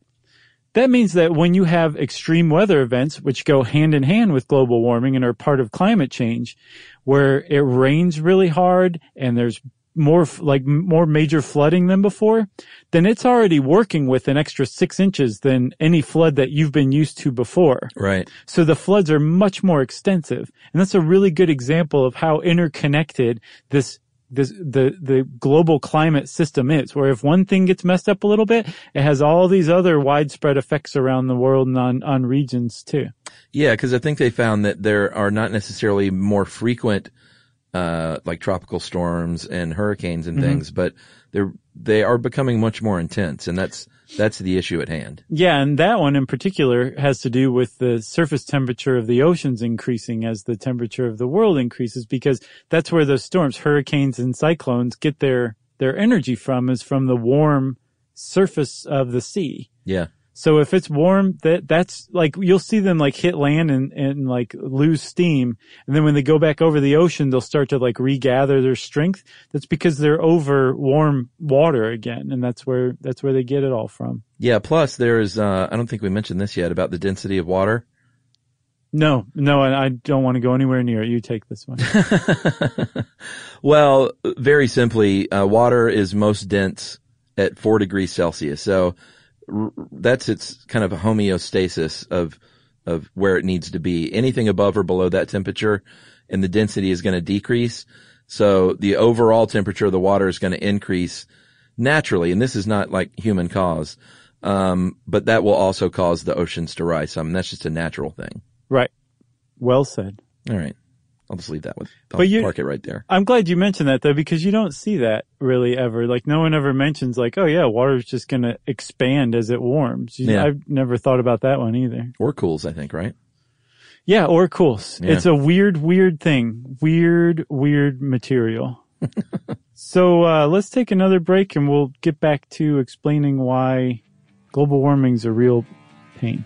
that means that when you have extreme weather events, which go hand in hand with global warming and are part of climate change, where it rains really hard and there's more, like more major flooding than before, then it's already working with an extra six inches than any flood that you've been used to before. Right. So the floods are much more extensive. And that's a really good example of how interconnected this this, the, the global climate system is, where if one thing gets messed up a little bit, it has all these other widespread effects around the world and on, on regions too. Yeah, because I think they found that there are not necessarily more frequent, uh, like tropical storms and hurricanes and things, but they're, they are becoming much more intense and that's, that's the issue at hand. Yeah, and that one in particular has to do with the surface temperature of the oceans increasing as the temperature of the world increases because that's where those storms, hurricanes and cyclones get their, their energy from is from the warm surface of the sea. Yeah. So if it's warm, that that's like you'll see them like hit land and and like lose steam, and then when they go back over the ocean, they'll start to like regather their strength. That's because they're over warm water again, and that's where that's where they get it all from. Yeah. Plus there is, uh, I don't think we mentioned this yet about the density of water. No, no, and I don't want to go anywhere near it. You take this one. well, very simply, uh, water is most dense at four degrees Celsius. So that's its kind of a homeostasis of, of where it needs to be. Anything above or below that temperature and the density is going to decrease. So the overall temperature of the water is going to increase naturally. And this is not like human cause. Um, but that will also cause the oceans to rise some. That's just a natural thing. right. Well said. All right. I'll just leave that with, I'll But you- park it right there. I'm glad you mentioned that though, because you don't see that really ever. Like no one ever mentions like, oh yeah, water's just going to expand as it warms. You- Yeah. I've never thought about that one either. Or cools, I think, right? Yeah, or cools. Yeah. It's a weird, weird thing. Weird, weird material. so uh, let's take another break and we'll get back to explaining why global warming's a real pain.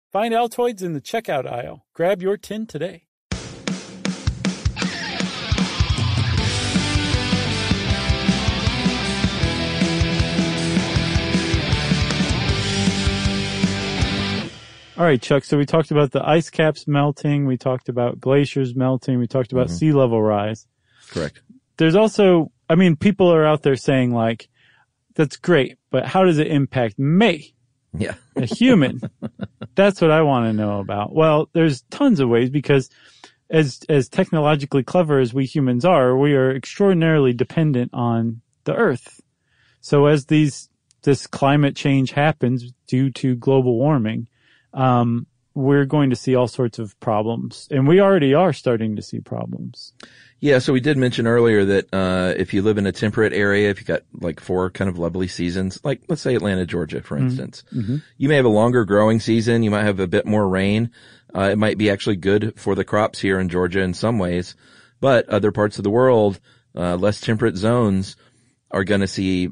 Find Altoids in the checkout aisle. Grab your tin today. All right, Chuck. So we talked about the ice caps melting. We talked about glaciers melting. We talked about mm-hmm. sea level rise. Correct. There's also, I mean, people are out there saying like, that's great, but how does it impact me? Yeah. a human. That's what I want to know about. Well, there's tons of ways because as as technologically clever as we humans are, we are extraordinarily dependent on the earth. So as these this climate change happens due to global warming, um, we're going to see all sorts of problems, and we already are starting to see problems. Yeah, so we did mention earlier that uh, if you live in a temperate area, if you got like four kind of lovely seasons, like let's say Atlanta, Georgia, for instance, you may have a longer growing season. You might have a bit more rain. Uh, it might be actually good for the crops here in Georgia in some ways, but other parts of the world, uh, less temperate zones are going to see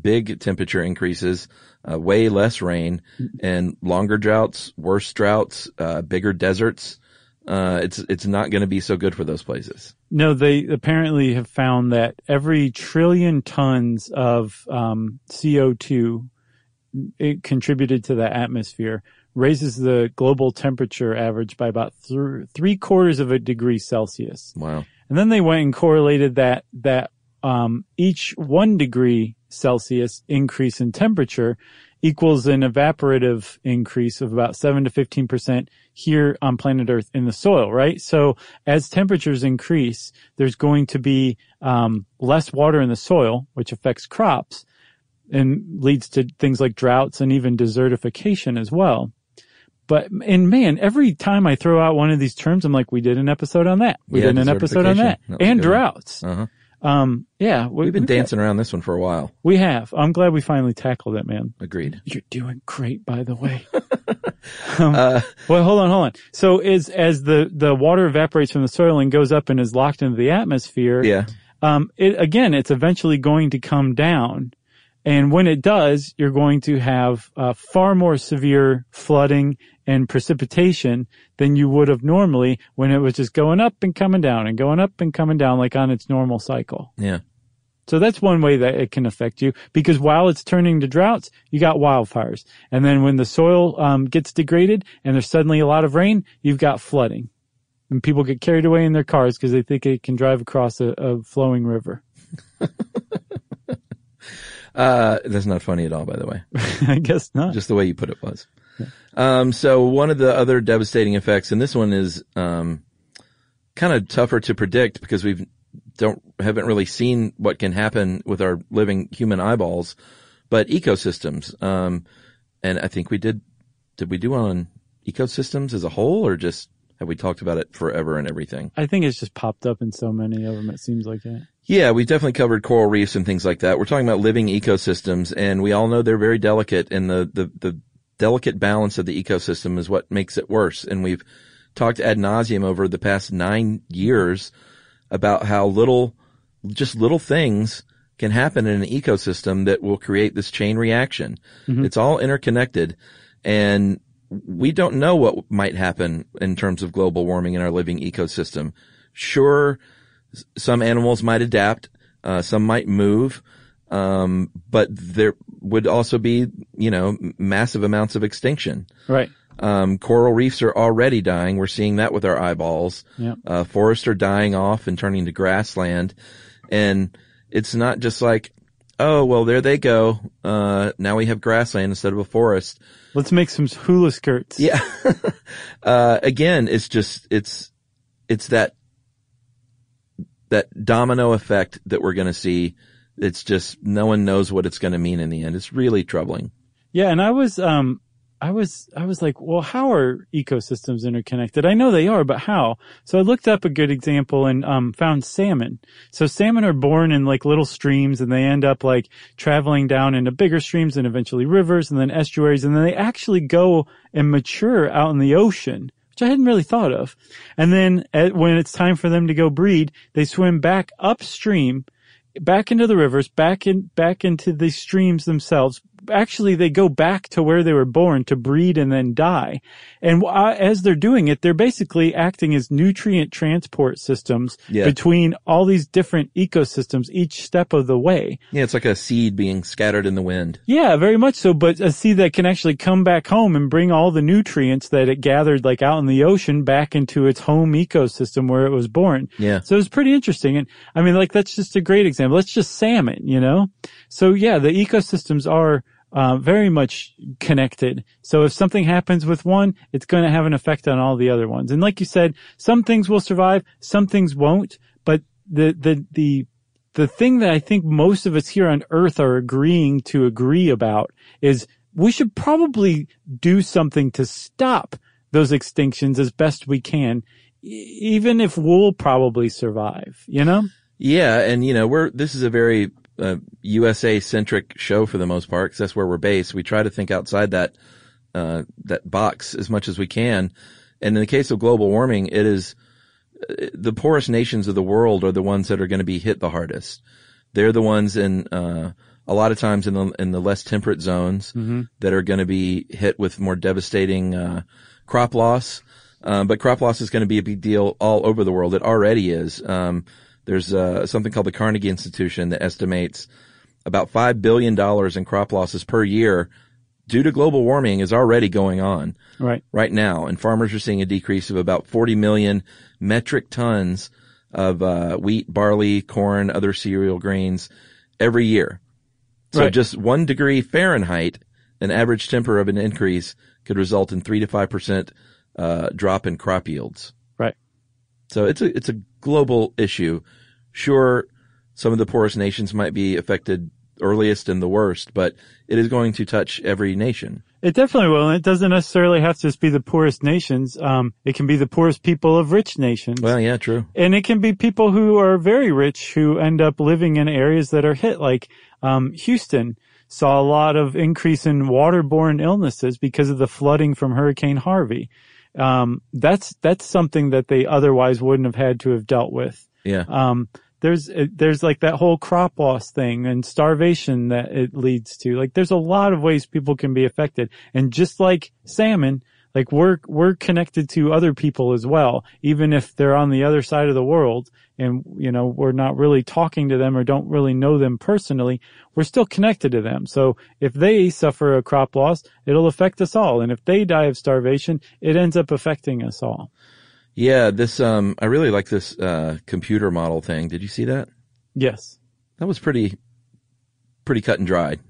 big temperature increases, uh, way less rain, and longer droughts, worse droughts, uh, bigger deserts. Uh, it's it's not going to be so good for those places. No, they apparently have found that every trillion tons of um, CO2 it contributed to the atmosphere raises the global temperature average by about th- three quarters of a degree Celsius. Wow. And then they went and correlated that that um, each one degree Celsius increase in temperature equals an evaporative increase of about seven to fifteen percent here on planet Earth in the soil. Right. So as temperatures increase, there's going to be um, less water in the soil, which affects crops and leads to things like droughts and even desertification as well. But and man, every time I throw out one of these terms, I'm like, we did an episode on that. We Yeah, did an episode on that, That and droughts. Uh-huh. Um, yeah, we, We've been dancing around this one for a while. We have. I'm glad we finally tackled it, man. Agreed. You're doing great, by the way. um, Uh, well, hold on, hold on. So, as as the the water evaporates from the soil and goes up and is locked into the atmosphere, yeah. um, it again, it's eventually going to come down. And when it does, you're going to have uh, far more severe flooding and precipitation than you would have normally when it was just going up and coming down and going up and coming down like on its normal cycle. Yeah. So that's one way that it can affect you because while it's turning to droughts, you got wildfires. And then when the soil um, gets degraded and there's suddenly a lot of rain, you've got flooding. And people get carried away in their cars because they think they can drive across a, a flowing river. Uh, that's not funny at all, by the way. I guess not. Just the way you put it was. Um, so one of the other devastating effects, and this one is, um, kind of tougher to predict because we've don't, haven't really seen what can happen with our living human eyeballs, but ecosystems. Um, and I think we did, did we do on ecosystems as a whole or just have we talked about it forever and everything? I think it's just popped up in so many of them. It seems like it. Yeah, we've definitely covered coral reefs and things like that. We're talking about living ecosystems and we all know they're very delicate and the, the, the delicate balance of the ecosystem is what makes it worse. And we've talked ad nauseum over the past nine years about how little, just little things can happen in an ecosystem that will create this chain reaction. Mm-hmm. It's all interconnected and we don't know what might happen in terms of global warming in our living ecosystem. Sure, some animals might adapt, uh, some might move, um, but there would also be, you know, massive amounts of extinction. Right. Um, coral reefs are already dying. We're seeing that with our eyeballs. Yep. Uh, forests are dying off and turning to grassland. And it's not just like, oh, well, there they go. Uh, now we have grassland instead of a forest. Let's make some hula skirts. Yeah. uh, again, it's just, it's, it's that, that domino effect that we're going to see. It's just, no one knows what it's going to mean in the end. It's really troubling. Yeah, and I was um I was I was like, well, how are ecosystems interconnected? I know they are, but how? So I looked up a good example and um found salmon. So salmon are born in like little streams and they end up like traveling down into bigger streams and eventually rivers and then estuaries and then they actually go and mature out in the ocean. Which I hadn't really thought of. And then at, when it's time for them to go breed, they swim back upstream back into the rivers, back in, back into the streams themselves, actually they go back to where they were born to breed and then die. And uh, as they're doing it, they're basically acting as nutrient transport systems Yeah. between all these different ecosystems each step of the way. Yeah, it's like a seed being scattered in the wind. Yeah, very much so. But a seed that can actually come back home and bring all the nutrients that it gathered like out in the ocean back into its home ecosystem where it was born. Yeah. So it's pretty interesting. And I mean, like, that's just a great example. It's just salmon, you know? So yeah, the ecosystems are uh, very much connected. So if something happens with one, it's going to have an effect on all the other ones. And like you said, some things will survive, some things won't. But the, the, the, the thing that I think most of us here on earth are agreeing to agree about is we should probably do something to stop those extinctions as best we can, even if we'll probably survive, you know? Yeah, and you know, we're this is a very uh, USA centric show for the most part because that's where we're based. We try to think outside that uh, that box as much as we can. And in the case of global warming, it is uh, the poorest nations of the world are the ones that are going to be hit the hardest. They're the ones in uh, a lot of times in the in the less temperate zones that are going to be hit with more devastating uh, crop loss. Um, but crop loss is going to be a big deal all over the world. It already is. Um, there's uh, something called the Carnegie Institution that estimates about five billion dollars in crop losses per year due to global warming is already going on Right. right now, and farmers are seeing a decrease of about 40 million metric tons of uh, wheat, barley, corn, other cereal grains every year. So Right. just one degree Fahrenheit, an average temper of an increase could result in three to five percent uh, drop in crop yields. Right. So it's a it's a global issue. Sure, some of the poorest nations might be affected earliest and the worst, but it is going to touch every nation. It definitely will. And it doesn't necessarily have to just be the poorest nations. Um, it can be the poorest people of rich nations. Well, yeah, true. and it can be people who are very rich who end up living in areas that are hit like um, Houston saw a lot of increase in waterborne illnesses because of the flooding from Hurricane Harvey. Um, that's that's something that they otherwise wouldn't have had to have dealt with. Yeah. Um, there's uh, there's like that whole crop loss thing and starvation that it leads to. Like there's a lot of ways people can be affected, and just like salmon, like we're we're connected to other people as well, even if they're on the other side of the world, and you know we're not really talking to them or don't really know them personally. We're still connected to them. So if they suffer a crop loss, it'll affect us all, and if they die of starvation, it ends up affecting us all. Yeah, this um I really like this uh computer model thing. Did you see that? Yes, That was pretty pretty cut and dried,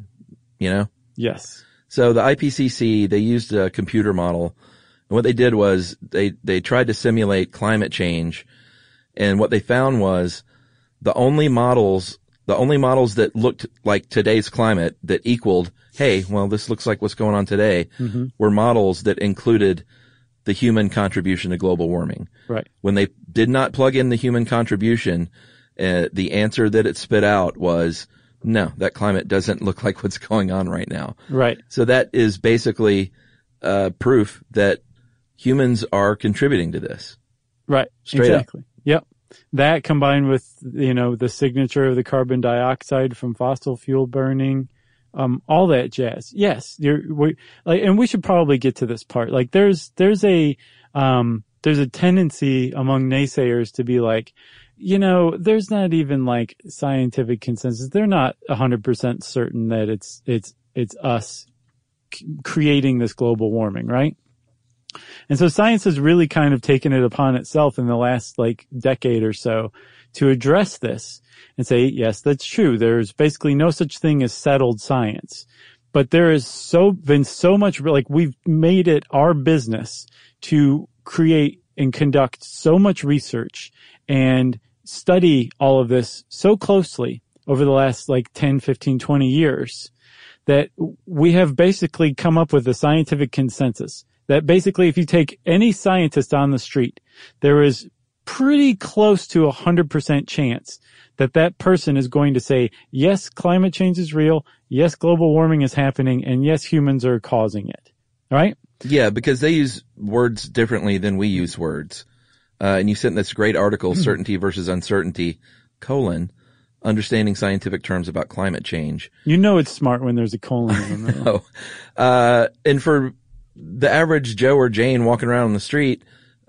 you know? yes, So the IPCC, they used a computer model. And what they did was they they tried to simulate climate change and what they found was the only models the only models that looked like today's climate that equaled, hey, well, this looks like what's going on today, were models that included the human contribution to global warming. right. when they did not plug in the human contribution, uh, the answer that it spit out was, no, that climate doesn't look like what's going on right now. Right. So that is basically uh, proof that humans are contributing to this. Right. Straight up. Yep. That combined with, you know, the signature of the carbon dioxide from fossil fuel burning, um, all that jazz. Yes. You're, we, like, and we should probably get to this part. Like there's, there's a, um, there's a tendency among naysayers to be like, you know, there's not even like scientific consensus. They're not hundred percent certain that it's, it's, it's us c- creating this global warming, right? And so science has really kind of taken it upon itself in the last like decade or so to address this and say, yes, that's true. There's basically no such thing as settled science, but there is so been so much like we've made it our business to create and conduct so much research and study all of this so closely over the last like 10, 15, 20 years that we have basically come up with a scientific consensus that basically if you take any scientist on the street, there is pretty close to a hundred percent chance that that person is going to say, yes, climate change is real. Yes, global warming is happening. And yes, humans are causing it. All right. Yeah, because they use words differently than we use words. Uh, and you sent this great article, certainty versus uncertainty, colon, understanding scientific terms about climate change. You know it's smart when there's a colon in the middle. Oh, uh, and for the average Joe or Jane walking around on the street,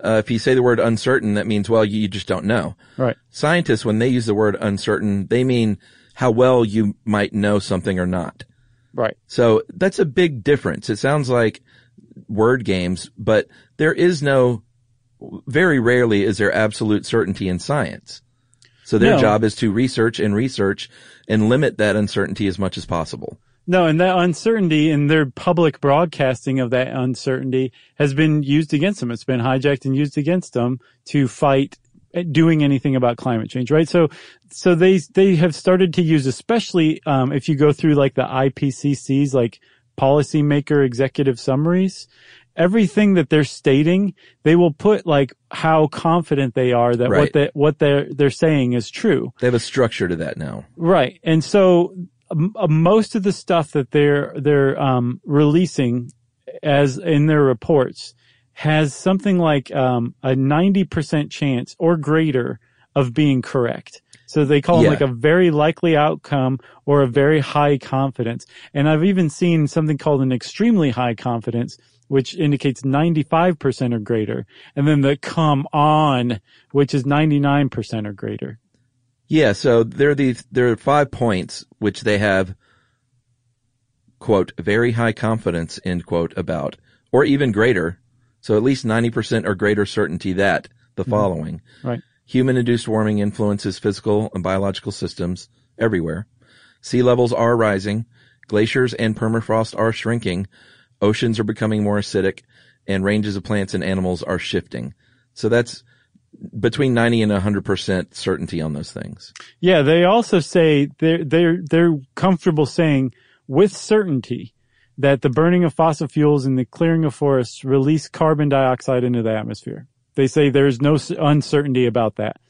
uh, if you say the word uncertain, that means, well, you, you just don't know. Right. Scientists, when they use the word uncertain, they mean how well you might know something or not. Right. So that's a big difference. It sounds like word games, but there is no, very rarely is there absolute certainty in science. So their No. job is to research and research and limit that uncertainty as much as possible. No, and that uncertainty and their public broadcasting of that uncertainty has been used against them. It's been hijacked and used against them to fight uh, doing anything about climate change, right? So, so they, they have started to use, especially, um, if you go through like the IPCC's like policymaker executive summaries, everything that they're stating, they will put like how confident they are that what Right. they, what they're, they're saying is true. They have a structure to that now. Right. And so most of the stuff that they're, they're, um, releasing as in their reports has something like, um, a 90% chance or greater of being correct. So they call Yeah. them like a very likely outcome or a very high confidence. And I've even seen something called an extremely high confidence, which indicates 95% or greater. And then the come on, which is 99% or greater. Yeah, so there are these there are five points which they have quote very high confidence end quote about or even greater. So at least 90% or greater certainty that the mm-hmm. following. Right. Human induced warming influences physical and biological systems everywhere. Sea levels are rising. Glaciers and permafrost are shrinking. Oceans are becoming more acidic and ranges of plants and animals are shifting. So that's between 90 and 100% certainty on those things. Yeah, they also say they're they're they're comfortable saying with certainty that the burning of fossil fuels and the clearing of forests release carbon dioxide into the atmosphere. They say there's no uncertainty about that.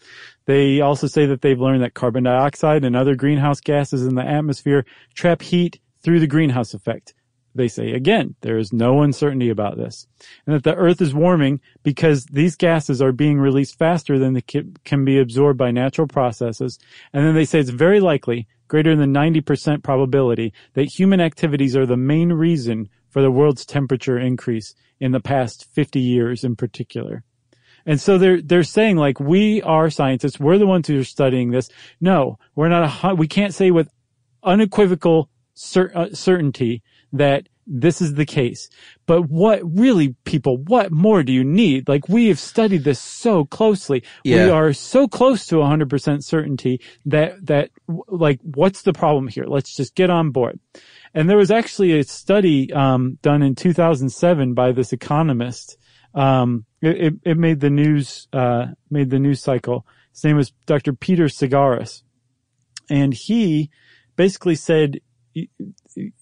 They also say that they've learned that carbon dioxide and other greenhouse gases in the atmosphere trap heat through the greenhouse effect. They say again, there is no uncertainty about this. And that the earth is warming because these gases are being released faster than they can be absorbed by natural processes. And then they say it's very likely, greater than 90% probability, that human activities are the main reason for the world's temperature increase in the past 50 years in particular. And so they're, they're saying like, we are scientists. We're the ones who are studying this. No, we're not a, we can't say with unequivocal cer- uh, certainty that this is the case. But what really people, what more do you need? Like we have studied this so closely. Yeah. We are so close to 100% certainty that, that like what's the problem here? Let's just get on board. And there was actually a study, um, done in 2007 by this economist. Um, it, it, made the news, uh, made the news cycle. His name was Dr. Peter Sagaris. And he basically said,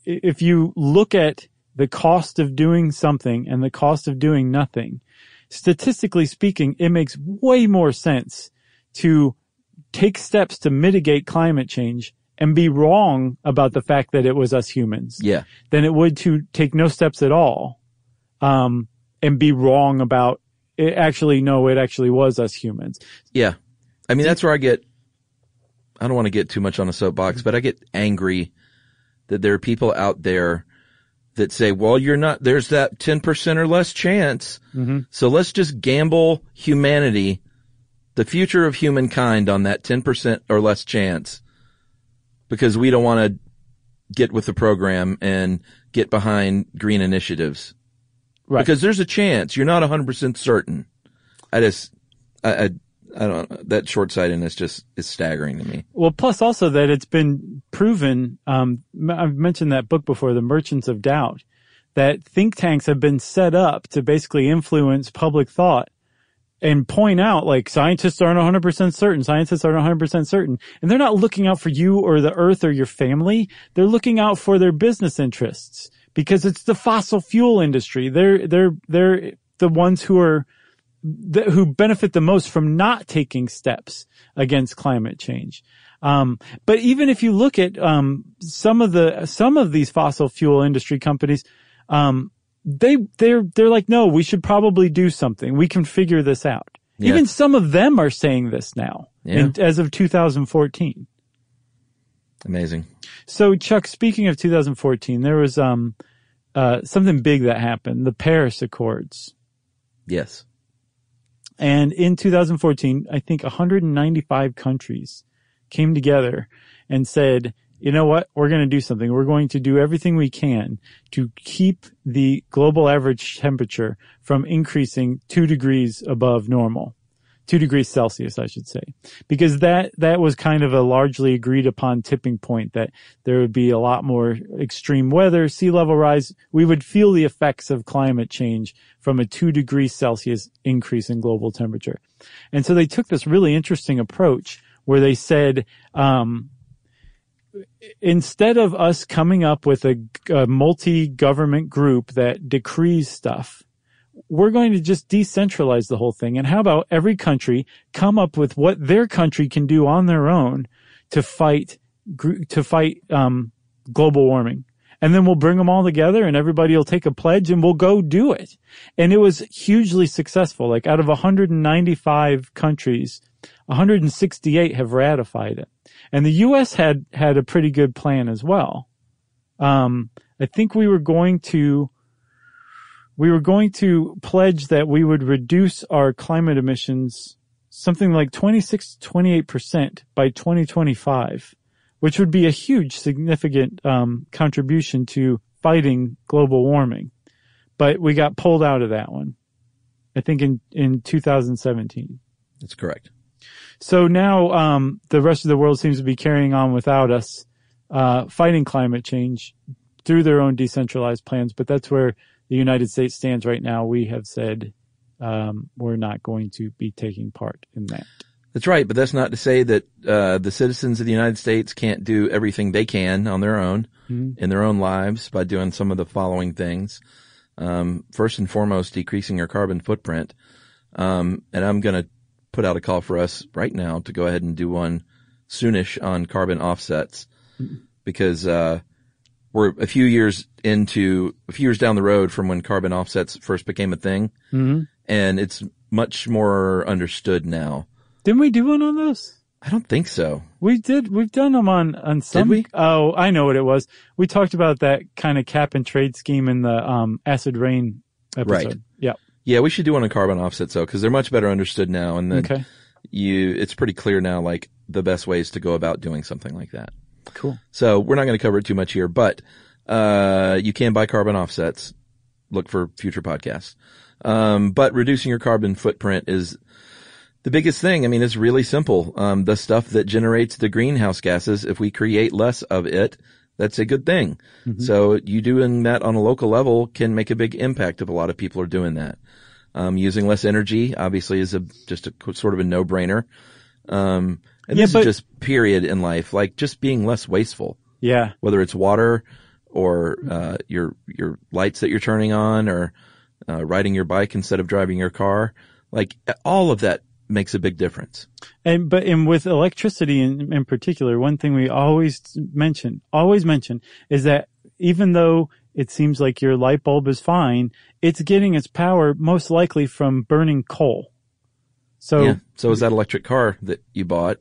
if you look at the cost of doing something and the cost of doing nothing, statistically speaking, it makes way more sense to take steps to mitigate climate change and be wrong about the fact that it was us humans Yeah. than it would to take no steps at all, um, and be wrong about it. Actually, no, it actually was us humans. Yeah. I mean, that's where I get, I don't want to get too much on a soapbox, but I get angry that there are people out there that say, well, you're not, there's that 10% or less chance. Mm-hmm. So let's just gamble humanity, the future of humankind on that 10% or less chance because we don't want to get with the program and get behind green initiatives. Right. Because there's a chance. You're not 100% certain. I just, I, I, I don't, that short-sightedness just is staggering to me. Well, plus also that it's been proven, um, I've mentioned that book before, The Merchants of Doubt, that think tanks have been set up to basically influence public thought and point out like scientists aren't 100% certain, scientists aren't 100% certain. And they're not looking out for you or the earth or your family. They're looking out for their business interests because it's the fossil fuel industry. They're, they're, they're the ones who are, th- who benefit the most from not taking steps against climate change. Um, but even if you look at um, some of the some of these fossil fuel industry companies, um, they they're they're like, no, we should probably do something. We can figure this out. Yeah. Even some of them are saying this now, Yeah. in, as of 2014. Amazing. So Chuck, speaking of 2014, there was, um, uh, something big that happened, the Paris Accords. Yes. And in 2014, I think 195 countries came together and said, you know what? We're going to do something. We're going to do everything we can to keep the global average temperature from increasing two degrees above normal. Two degrees Celsius, I should say, because that, that was kind of a largely agreed upon tipping point that there would be a lot more extreme weather, sea level rise. We would feel the effects of climate change from a two degrees Celsius increase in global temperature. And so they took this really interesting approach where they said, um, instead of us coming up with a, a multi-government group that decrees stuff, we're going to just decentralize the whole thing. And how about every country come up with what their country can do on their own to fight, to fight, um, global warming. And then we'll bring them all together and everybody will take a pledge and we'll go do it. And it was hugely successful. Like out of 195 countries, 168 have ratified it. And the U.S. had, had a pretty good plan as well. Um, I think we were going to, we were going to pledge that we would reduce our climate emissions something like 26 to 28% by 2025, which would be a huge significant, um, contribution to fighting global warming. But we got pulled out of that one. I think in, in 2017. That's correct. So now um, the rest of the world seems to be carrying on without us, uh, fighting climate change through their own decentralized plans. But that's where the United States stands right now. We have said um, we're not going to be taking part in that. That's right, but that's not to say that uh, the citizens of the United States can't do everything they can on their own mm-hmm. in their own lives by doing some of the following things. Um, first and foremost, decreasing your carbon footprint. Um, and I'm going to put out a call for us right now to go ahead and do one soonish on carbon offsets because, uh, we're a few years into a few years down the road from when carbon offsets first became a thing. Mm-hmm. And it's much more understood now. Didn't we do one on those? I don't think so. We did. We've done them on on some. Did we? Oh, I know what it was. We talked about that kind of cap and trade scheme in the um, acid rain episode. Right. Yeah. Yeah, we should do one on carbon offsets though, because they're much better understood now, and then Okay. you, it's pretty clear now, like the best ways to go about doing something like that. Cool. So we're not going to cover it too much here, but uh, you can buy carbon offsets. Look for future podcasts. Um, but reducing your carbon footprint is the biggest thing. I mean, it's really simple. Um, the stuff that generates the greenhouse gases, if we create less of it, that's a good thing. So you doing that on a local level can make a big impact if a lot of people are doing that. Um, using less energy obviously is a, just a sort of a no-brainer. Um, and Yeah, this but- is just period in life, like just being less wasteful Yeah. whether it's water or uh, your your lights that you're turning on or uh, riding your bike instead of driving your car. Like all of that makes a big difference. And but and with electricity in, in particular, one thing we always mention, always mention, is that even though it seems like your light bulb is fine, it's getting its power most likely from burning coal. So yeah. So is that electric car that you bought?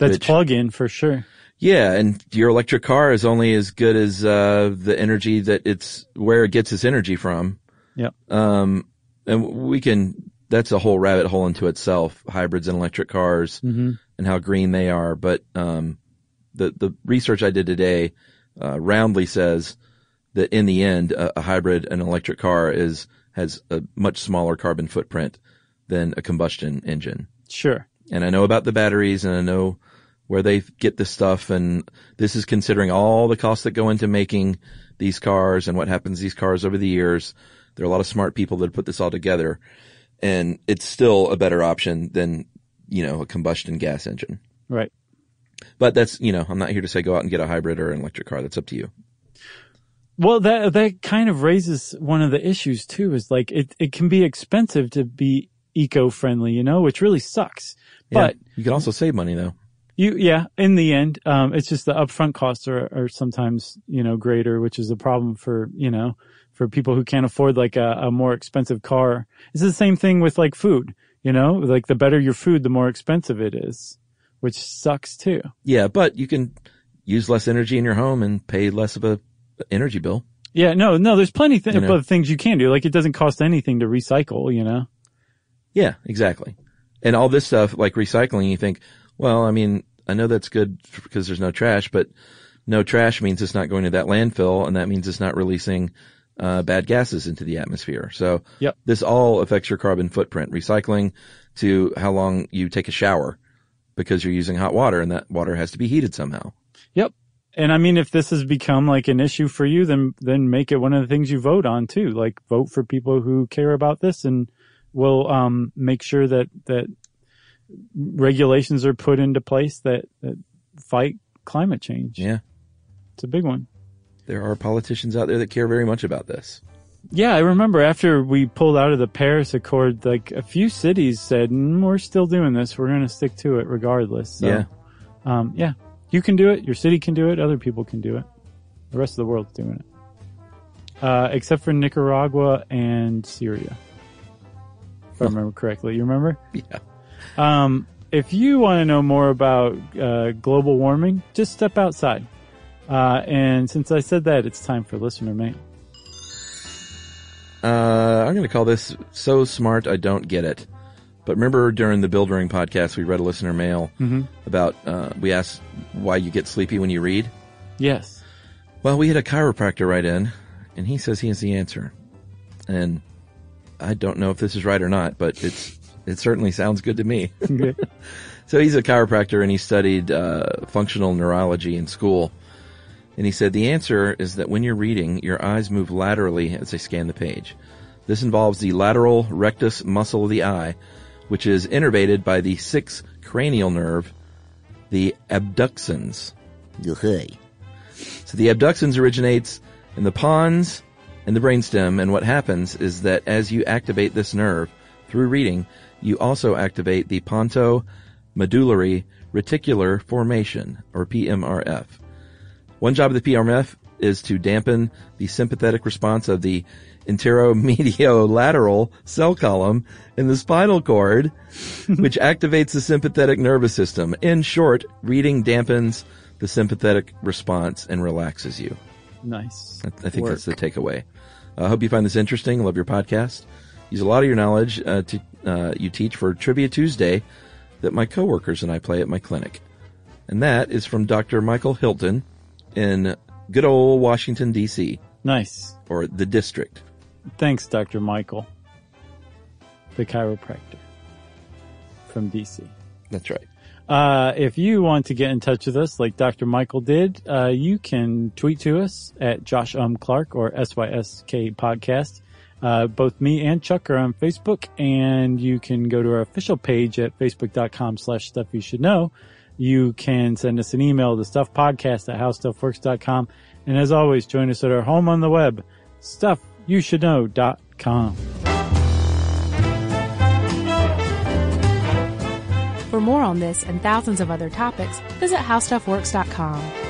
That's which- plug-in for sure. Yeah, and your electric car is only as good as uh, the energy that it's where it gets its energy from. Yep. Um, and we can. That's a whole rabbit hole into itself. Hybrids and electric cars Mhm. and how green they are. But um, the the research I did today uh, roundly says that in the end, a, a hybrid and electric car is has a much smaller carbon footprint than a combustion engine. Sure. And I know about the batteries and I know where they get this stuff and this is considering all the costs that go into making these cars and what happens to these cars over the years. There are a lot of smart people that put this all together and it's still a better option than, you know, a combustion gas engine. Right. But that's, you know, I'm not here to say go out and get a hybrid or an electric car. That's up to you. Well, that that kind of raises one of the issues too. Is like it it can be expensive to be eco-friendly, you know, which really sucks. But you can also save money though. You, yeah, in the end, um, it's just the upfront costs are, are sometimes, you know, greater, which is a problem for, you know, for people who can't afford like a, a more expensive car. It's the same thing with like food, you know, like the better your food, the more expensive it is, which sucks too. Yeah, but you can use less energy in your home and pay less of a energy bill. Yeah, no, no, there's plenty th- You know. of things you can do. Like it doesn't cost anything to recycle, you know? Yeah, exactly. And all this stuff, like recycling, you think, well, I mean, I know that's good because there's no trash, but no trash means it's not going to that landfill, and that means it's not releasing uh, bad gases into the atmosphere. So Yep. this all affects your carbon footprint. Recycling to how long you take a shower because you're using hot water, and that water has to be heated somehow. Yep. And I mean, if this has become like an issue for you, then, then make it one of the things you vote on too. Like vote for people who care about this and will, um, make sure that, that regulations are put into place that, that fight climate change. Yeah, It's a big one. there are politicians out there that care very much about this. Yeah, I remember after we pulled out of the Paris Accord, like a few cities said, mm, "We're still doing this. We're going to stick to it regardless." So, Yeah. um, yeah, you can do it. Your city can do it. Other people can do it. The rest of the world's doing it, uh, except for Nicaragua and Syria, if I remember correctly. You remember? Yeah. Um, if you want to know more about uh, global warming, just step outside. Uh, and since I said that, it's time for listener mail. Uh, I'm going to call this so smart I don't get it. But remember during the Buildering podcast, we read a listener mail about, uh, we asked why you get sleepy when you read. Yes. Well, we had a chiropractor write in and he says he has the answer. And I don't know if this is right or not, but it's, it certainly sounds good to me. So he's a chiropractor and he studied uh, functional neurology in school. And he said the answer is that when you're reading, your eyes move laterally as they scan the page. This involves the lateral rectus muscle of the eye, which is innervated by the sixth cranial nerve, the abducens. So the abducens originates in the pons and the brainstem, and what happens is that as you activate this nerve through reading, you also activate the ponto medullary reticular formation, or PMRF. One job of the PMRF is to dampen the sympathetic response of the intermediolateral cell column in the spinal cord, which activates the sympathetic nervous system. In short, reading dampens the sympathetic response and relaxes you. Nice. I, I think Work. that's the takeaway. I hope you find this interesting. Love your podcast. Use a lot of your knowledge uh, to uh, you teach for Trivia Tuesday that my coworkers and I play at my clinic. And that is from Dr. Michael Hilton in good old Washington, D.C., Nice. or the district. Thanks, Dr. Michael, the chiropractor from DC. That's right. Uh, if you want to get in touch with us like Dr. Michael did, uh, you can tweet to us at Josh Um Clark or SYSK Podcast. Uh, both me and Chuck are on Facebook and you can go to our official page at facebook.com slash stuff you should know. You can send us an email to stuffpodcast at howstuffworks.com. And as always, join us at our home on the web, stuffyoushouldknow.com. For more on this and thousands of other topics, visit howstuffworks.com.